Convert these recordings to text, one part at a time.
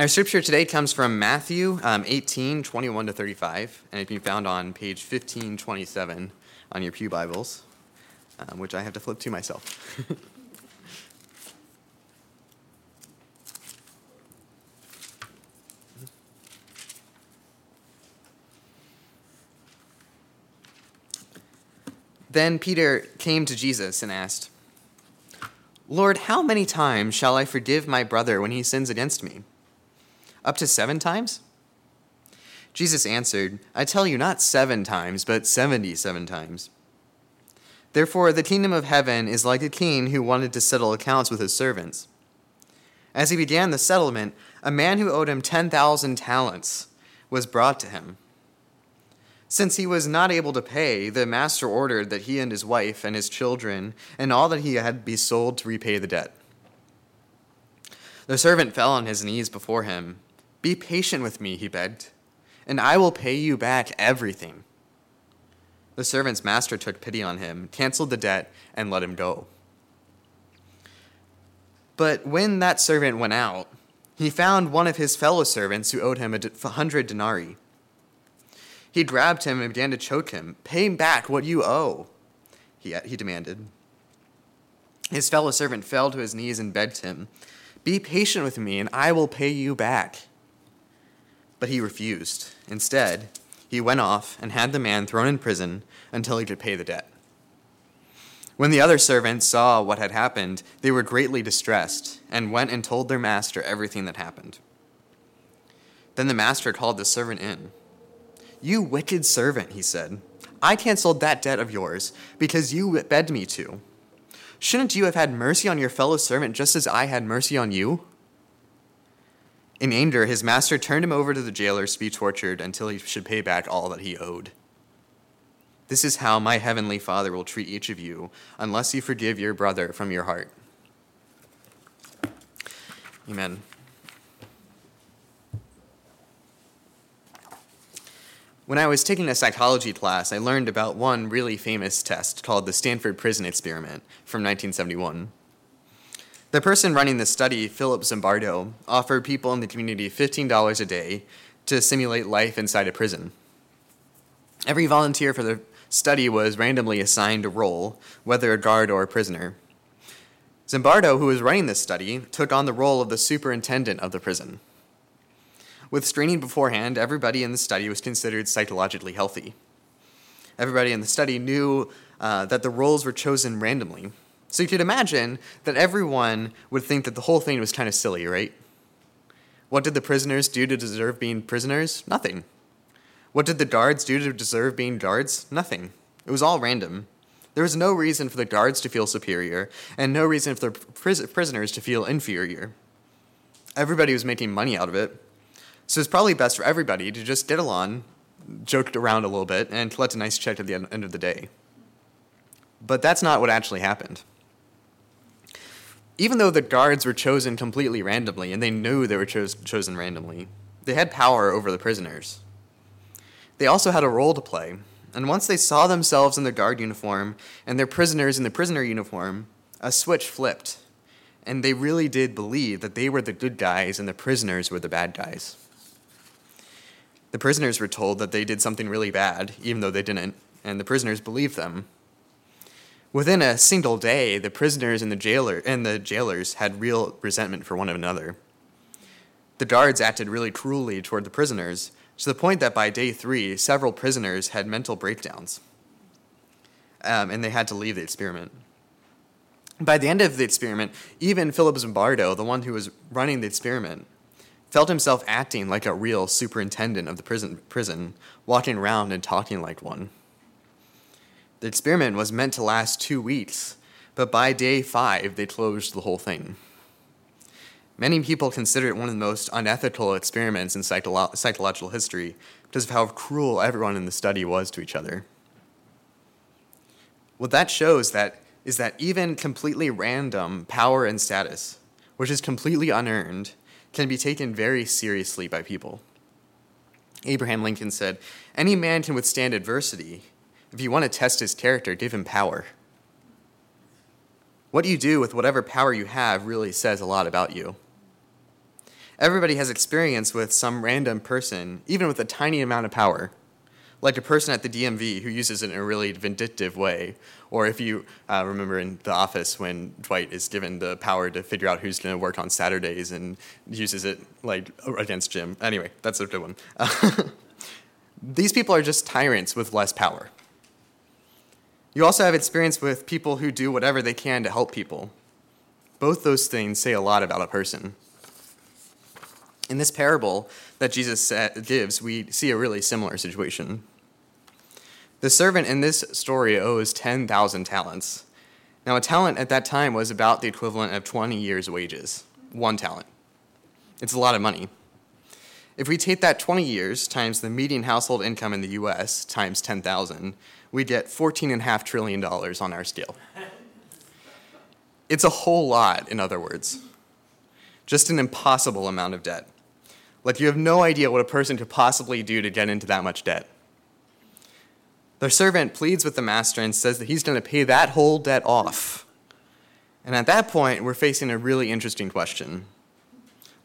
Our scripture today comes from Matthew um, 18, 21 to 35, and it can be found on page 1527 on your Pew Bibles, um, which I have to flip to myself. then Peter came to Jesus and asked, Lord, how many times shall I forgive my brother when he sins against me? Up to seven times? Jesus answered, I tell you, not seven times, but seventy seven times. Therefore, the kingdom of heaven is like a king who wanted to settle accounts with his servants. As he began the settlement, a man who owed him 10,000 talents was brought to him. Since he was not able to pay, the master ordered that he and his wife and his children and all that he had be sold to repay the debt. The servant fell on his knees before him. Be patient with me, he begged, and I will pay you back everything. The servant's master took pity on him, canceled the debt, and let him go. But when that servant went out, he found one of his fellow servants who owed him a hundred denarii. He grabbed him and began to choke him. Pay back what you owe, he, he demanded. His fellow servant fell to his knees and begged him, Be patient with me, and I will pay you back. But he refused. Instead, he went off and had the man thrown in prison until he could pay the debt. When the other servants saw what had happened, they were greatly distressed and went and told their master everything that happened. Then the master called the servant in. You wicked servant, he said. I canceled that debt of yours because you begged me to. Shouldn't you have had mercy on your fellow servant just as I had mercy on you? In anger, his master turned him over to the jailers to be tortured until he should pay back all that he owed. This is how my heavenly Father will treat each of you unless you forgive your brother from your heart. Amen. When I was taking a psychology class, I learned about one really famous test called the Stanford Prison Experiment from 1971. The person running the study, Philip Zimbardo, offered people in the community $15 a day to simulate life inside a prison. Every volunteer for the study was randomly assigned a role, whether a guard or a prisoner. Zimbardo, who was running this study, took on the role of the superintendent of the prison. With screening beforehand, everybody in the study was considered psychologically healthy. Everybody in the study knew uh, that the roles were chosen randomly. So you could imagine that everyone would think that the whole thing was kind of silly, right? What did the prisoners do to deserve being prisoners? Nothing. What did the guards do to deserve being guards? Nothing. It was all random. There was no reason for the guards to feel superior, and no reason for the pris- prisoners to feel inferior. Everybody was making money out of it, so it's probably best for everybody to just get along, joke around a little bit, and collect a nice check at the end of the day. But that's not what actually happened. Even though the guards were chosen completely randomly, and they knew they were chosen randomly, they had power over the prisoners. They also had a role to play, and once they saw themselves in their guard uniform and their prisoners in the prisoner uniform, a switch flipped, and they really did believe that they were the good guys and the prisoners were the bad guys. The prisoners were told that they did something really bad, even though they didn't, and the prisoners believed them. Within a single day, the prisoners and the jailer and the jailers had real resentment for one another. The guards acted really cruelly toward the prisoners, to the point that by day three, several prisoners had mental breakdowns, um, and they had to leave the experiment. By the end of the experiment, even Philip Zimbardo, the one who was running the experiment, felt himself acting like a real superintendent of the prison, prison, walking around and talking like one. The experiment was meant to last two weeks, but by day five, they closed the whole thing. Many people consider it one of the most unethical experiments in psycholo- psychological history because of how cruel everyone in the study was to each other. What that shows that is that even completely random power and status, which is completely unearned, can be taken very seriously by people. Abraham Lincoln said, Any man can withstand adversity. If you want to test his character, give him power. What you do with whatever power you have really says a lot about you. Everybody has experience with some random person, even with a tiny amount of power. Like a person at the DMV who uses it in a really vindictive way. Or if you uh, remember in The Office when Dwight is given the power to figure out who's going to work on Saturdays and uses it like against Jim. Anyway, that's a good one. These people are just tyrants with less power. You also have experience with people who do whatever they can to help people. Both those things say a lot about a person. In this parable that Jesus gives, we see a really similar situation. The servant in this story owes 10,000 talents. Now, a talent at that time was about the equivalent of 20 years' wages. One talent. It's a lot of money. If we take that 20 years times the median household income in the US times 10,000, we get $14.5 trillion on our scale. It's a whole lot, in other words. Just an impossible amount of debt. Like, you have no idea what a person could possibly do to get into that much debt. The servant pleads with the master and says that he's going to pay that whole debt off. And at that point, we're facing a really interesting question.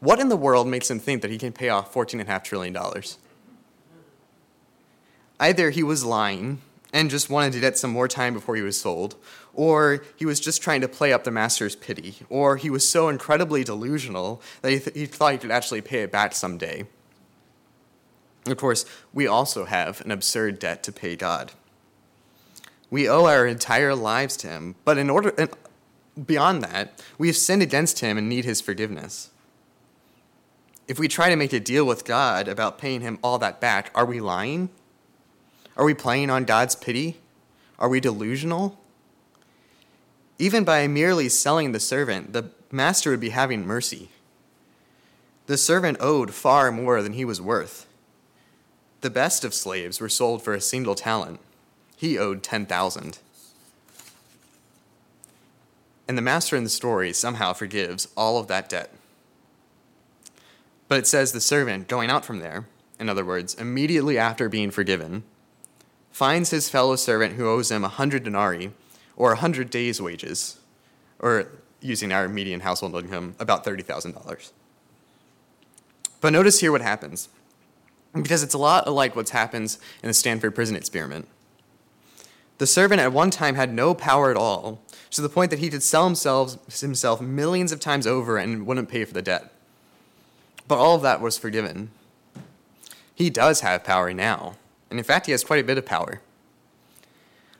What in the world makes him think that he can pay off $14.5 trillion? Either he was lying and just wanted to get some more time before he was sold, or he was just trying to play up the master's pity, or he was so incredibly delusional that he, th- he thought he could actually pay it back someday. Of course, we also have an absurd debt to pay God. We owe our entire lives to Him, but in order, beyond that, we have sinned against Him and need His forgiveness. If we try to make a deal with God about paying Him all that back, are we lying? Are we playing on God's pity? Are we delusional? Even by merely selling the servant, the master would be having mercy. The servant owed far more than he was worth. The best of slaves were sold for a single talent. He owed 10,000. And the master in the story somehow forgives all of that debt. But it says the servant, going out from there, in other words, immediately after being forgiven, finds his fellow servant who owes him a hundred denarii, or a hundred days' wages, or using our median household income, about $30,000. But notice here what happens, because it's a lot like what happens in the Stanford prison experiment. The servant at one time had no power at all, to the point that he could sell himself, himself millions of times over and wouldn't pay for the debt. But all of that was forgiven. He does have power now. And in fact, he has quite a bit of power.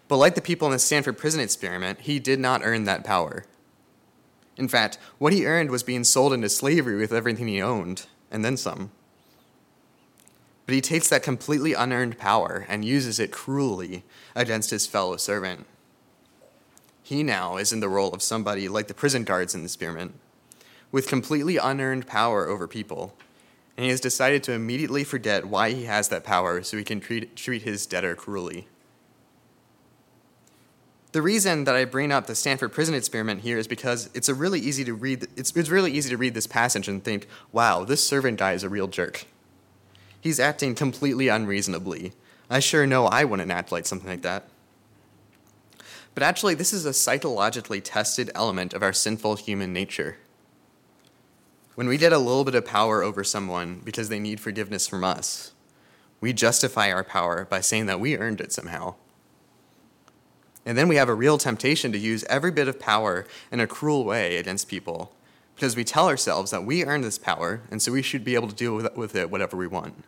But like the people in the Stanford prison experiment, he did not earn that power. In fact, what he earned was being sold into slavery with everything he owned, and then some. But he takes that completely unearned power and uses it cruelly against his fellow servant. He now is in the role of somebody like the prison guards in the experiment, with completely unearned power over people and he has decided to immediately forget why he has that power so he can treat, treat his debtor cruelly. The reason that I bring up the Stanford prison experiment here is because it's a really easy to read it's, it's really easy to read this passage and think, wow, this servant guy is a real jerk. He's acting completely unreasonably. I sure know I wouldn't act like something like that. But actually, this is a psychologically tested element of our sinful human nature. When we get a little bit of power over someone because they need forgiveness from us, we justify our power by saying that we earned it somehow. And then we have a real temptation to use every bit of power in a cruel way against people because we tell ourselves that we earned this power and so we should be able to deal with it whatever we want.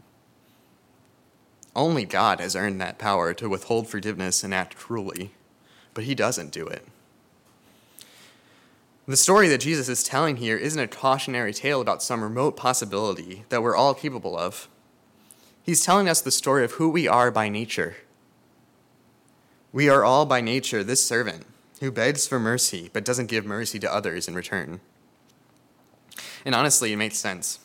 Only God has earned that power to withhold forgiveness and act cruelly, but He doesn't do it. The story that Jesus is telling here isn't a cautionary tale about some remote possibility that we're all capable of. He's telling us the story of who we are by nature. We are all by nature this servant who begs for mercy but doesn't give mercy to others in return. And honestly, it makes sense.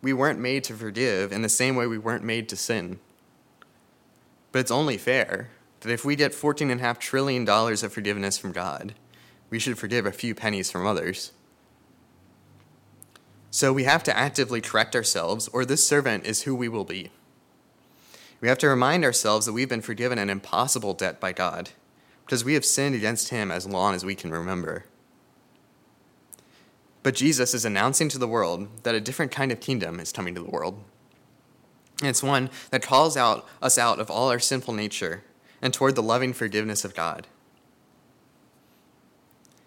We weren't made to forgive in the same way we weren't made to sin. But it's only fair that if we get $14.5 trillion of forgiveness from God, we should forgive a few pennies from others. So we have to actively correct ourselves, or this servant is who we will be. We have to remind ourselves that we've been forgiven an impossible debt by God, because we have sinned against Him as long as we can remember. But Jesus is announcing to the world that a different kind of kingdom is coming to the world. And it's one that calls out us out of all our sinful nature and toward the loving forgiveness of God.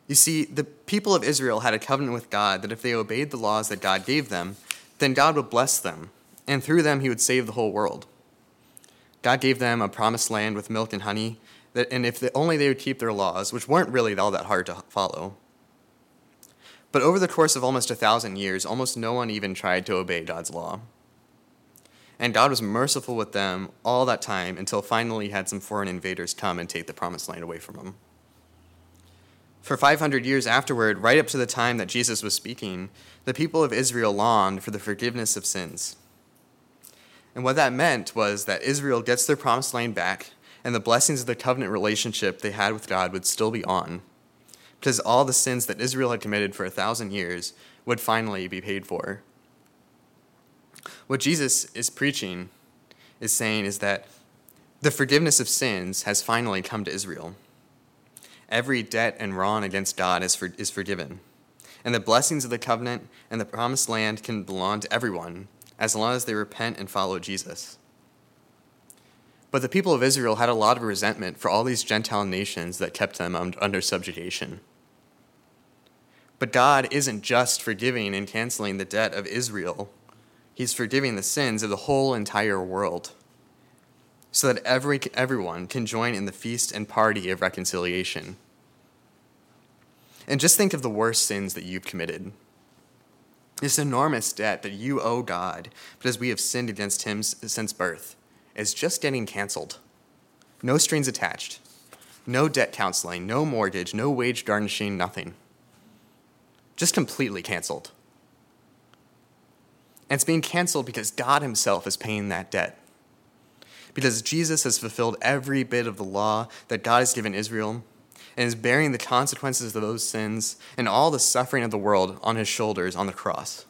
You see, the people of Israel had a covenant with God that if they obeyed the laws that God gave them, then God would bless them, and through them he would save the whole world. God gave them a promised land with milk and honey, that, and if only they would keep their laws, which weren't really all that hard to follow. But over the course of almost a thousand years, almost no one even tried to obey God's law. And God was merciful with them all that time until finally he had some foreign invaders come and take the promised land away from them. For 500 years afterward, right up to the time that Jesus was speaking, the people of Israel longed for the forgiveness of sins. And what that meant was that Israel gets their promised land back, and the blessings of the covenant relationship they had with God would still be on, because all the sins that Israel had committed for a thousand years would finally be paid for. What Jesus is preaching is saying is that the forgiveness of sins has finally come to Israel. Every debt and wrong against God is, for, is forgiven. And the blessings of the covenant and the promised land can belong to everyone as long as they repent and follow Jesus. But the people of Israel had a lot of resentment for all these Gentile nations that kept them under subjugation. But God isn't just forgiving and canceling the debt of Israel He's forgiving the sins of the whole entire world so that every, everyone can join in the feast and party of reconciliation. And just think of the worst sins that you've committed. This enormous debt that you owe God, but as we have sinned against Him since birth, is just getting canceled. No strings attached, no debt counseling, no mortgage, no wage garnishing, nothing. Just completely canceled. And it's being canceled because God Himself is paying that debt. Because Jesus has fulfilled every bit of the law that God has given Israel and is bearing the consequences of those sins and all the suffering of the world on His shoulders on the cross.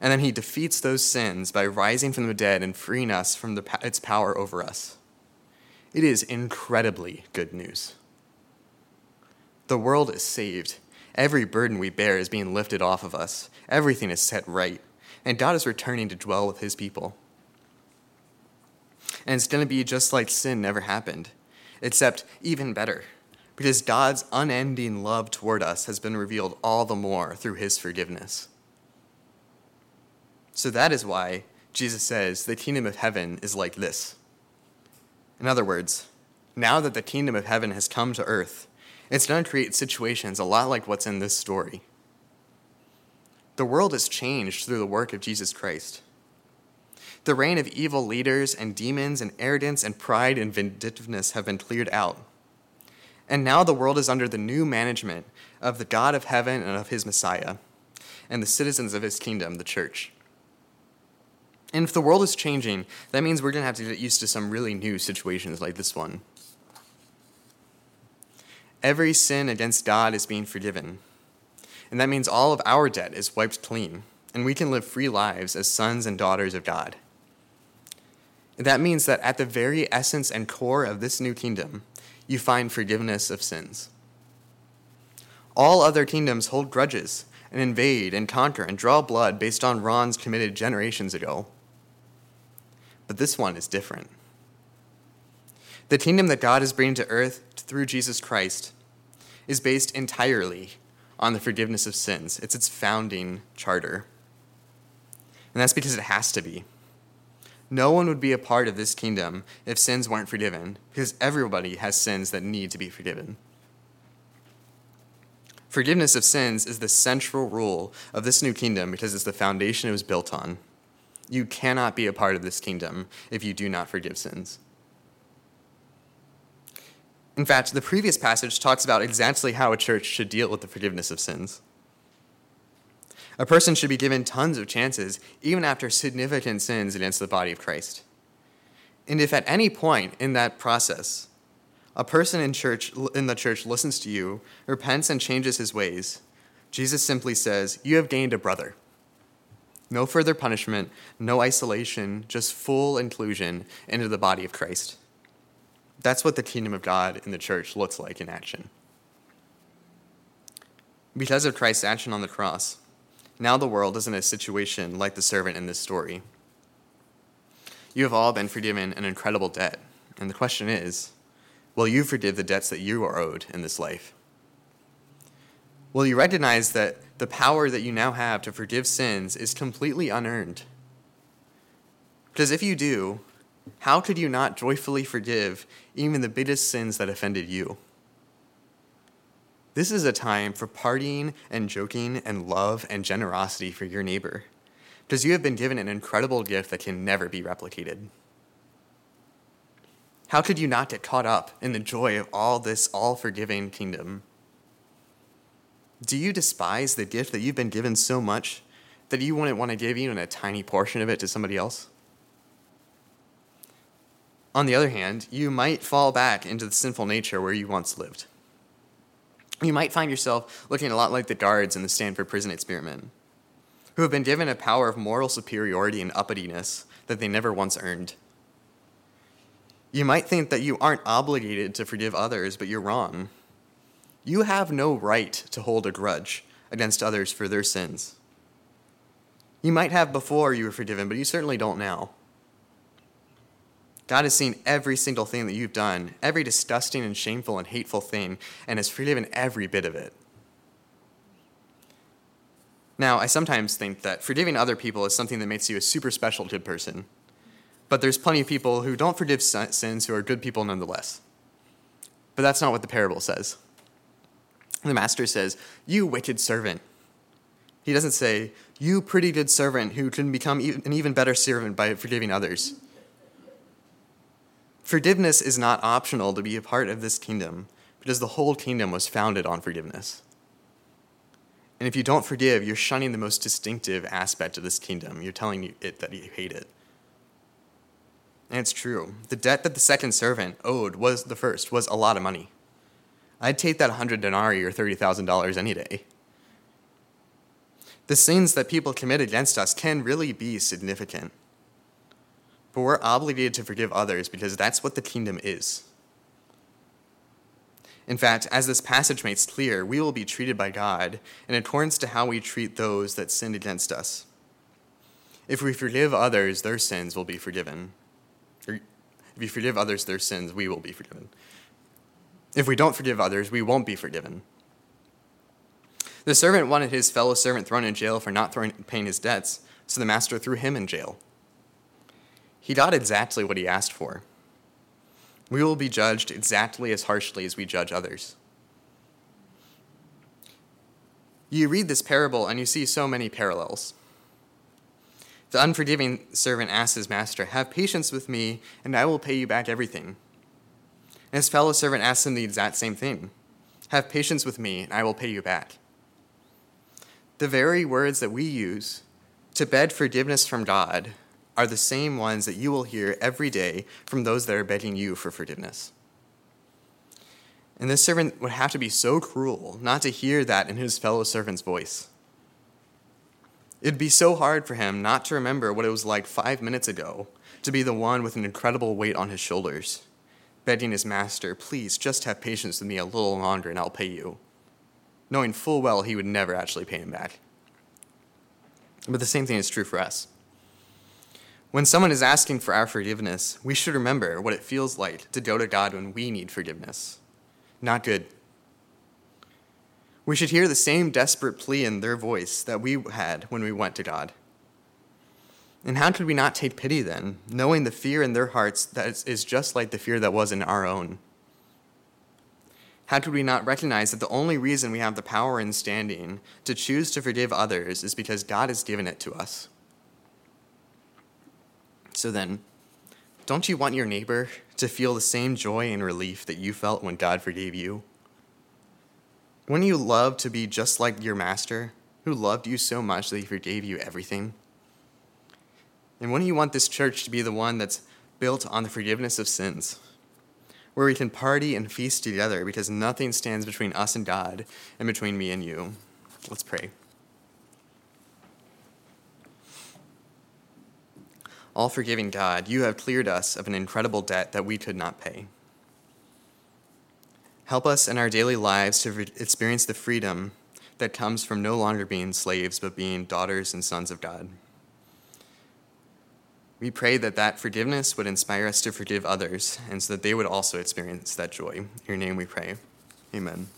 And then He defeats those sins by rising from the dead and freeing us from the, its power over us. It is incredibly good news. The world is saved Every burden we bear is being lifted off of us. Everything is set right. And God is returning to dwell with his people. And it's going to be just like sin never happened, except even better, because God's unending love toward us has been revealed all the more through his forgiveness. So that is why Jesus says the kingdom of heaven is like this. In other words, now that the kingdom of heaven has come to earth, it's going to create situations a lot like what's in this story. The world has changed through the work of Jesus Christ. The reign of evil leaders and demons and arrogance and pride and vindictiveness have been cleared out. And now the world is under the new management of the God of heaven and of his Messiah, and the citizens of his kingdom, the church. And if the world is changing, that means we're going to have to get used to some really new situations like this one. Every sin against God is being forgiven. And that means all of our debt is wiped clean, and we can live free lives as sons and daughters of God. That means that at the very essence and core of this new kingdom, you find forgiveness of sins. All other kingdoms hold grudges and invade and conquer and draw blood based on wrongs committed generations ago. But this one is different. The kingdom that God is bringing to earth through Jesus Christ is based entirely on the forgiveness of sins. It's its founding charter. And that's because it has to be. No one would be a part of this kingdom if sins weren't forgiven, because everybody has sins that need to be forgiven. Forgiveness of sins is the central rule of this new kingdom because it's the foundation it was built on. You cannot be a part of this kingdom if you do not forgive sins. In fact, the previous passage talks about exactly how a church should deal with the forgiveness of sins. A person should be given tons of chances, even after significant sins against the body of Christ. And if at any point in that process, a person in church in the church listens to you, repents and changes his ways, Jesus simply says, "You have gained a brother." No further punishment, no isolation, just full inclusion into the body of Christ. That's what the kingdom of God in the church looks like in action. Because of Christ's action on the cross, now the world is in a situation like the servant in this story. You have all been forgiven an incredible debt, and the question is will you forgive the debts that you are owed in this life? Will you recognize that the power that you now have to forgive sins is completely unearned? Because if you do, how could you not joyfully forgive even the biggest sins that offended you? This is a time for partying and joking and love and generosity for your neighbor, because you have been given an incredible gift that can never be replicated. How could you not get caught up in the joy of all this all forgiving kingdom? Do you despise the gift that you've been given so much that you wouldn't want to give even a tiny portion of it to somebody else? On the other hand, you might fall back into the sinful nature where you once lived you might find yourself looking a lot like the guards in the Stanford prison experiment, who have been given a power of moral superiority and uppityness that they never once earned. You might think that you aren't obligated to forgive others, but you're wrong. You have no right to hold a grudge against others for their sins. You might have before you were forgiven, but you certainly don't now. God has seen every single thing that you've done, every disgusting and shameful and hateful thing, and has forgiven every bit of it. Now, I sometimes think that forgiving other people is something that makes you a super special good person. But there's plenty of people who don't forgive sins who are good people nonetheless. But that's not what the parable says. The master says, You wicked servant. He doesn't say, You pretty good servant who can become an even better servant by forgiving others. Forgiveness is not optional to be a part of this kingdom because the whole kingdom was founded on forgiveness. And if you don't forgive, you're shunning the most distinctive aspect of this kingdom. You're telling it that you hate it. And it's true. The debt that the second servant owed was the first, was a lot of money. I'd take that 100 denarii or $30,000 any day. The sins that people commit against us can really be significant. But we're obligated to forgive others because that's what the kingdom is. In fact, as this passage makes clear, we will be treated by God in accordance to how we treat those that sinned against us. If we forgive others, their sins will be forgiven. Or if you forgive others their sins, we will be forgiven. If we don't forgive others, we won't be forgiven. The servant wanted his fellow servant thrown in jail for not throwing, paying his debts, so the master threw him in jail. He got exactly what he asked for. We will be judged exactly as harshly as we judge others. You read this parable and you see so many parallels. The unforgiving servant asks his master, Have patience with me, and I will pay you back everything. And his fellow servant asks him the exact same thing Have patience with me, and I will pay you back. The very words that we use to beg forgiveness from God are the same ones that you will hear every day from those that are begging you for forgiveness. And this servant would have to be so cruel not to hear that in his fellow servant's voice. It'd be so hard for him not to remember what it was like five minutes ago to be the one with an incredible weight on his shoulders, begging his master, Please just have patience with me a little longer and I'll pay you, knowing full well he would never actually pay him back. But the same thing is true for us. When someone is asking for our forgiveness, we should remember what it feels like to go to God when we need forgiveness. Not good. We should hear the same desperate plea in their voice that we had when we went to God. And how could we not take pity then, knowing the fear in their hearts that is just like the fear that was in our own? How could we not recognize that the only reason we have the power and standing to choose to forgive others is because God has given it to us? So then, don't you want your neighbor to feel the same joy and relief that you felt when God forgave you? Wouldn't you love to be just like your master, who loved you so much that he forgave you everything? And wouldn't you want this church to be the one that's built on the forgiveness of sins, where we can party and feast together because nothing stands between us and God and between me and you? Let's pray. All forgiving God, you have cleared us of an incredible debt that we could not pay. Help us in our daily lives to experience the freedom that comes from no longer being slaves, but being daughters and sons of God. We pray that that forgiveness would inspire us to forgive others, and so that they would also experience that joy. In your name we pray. Amen.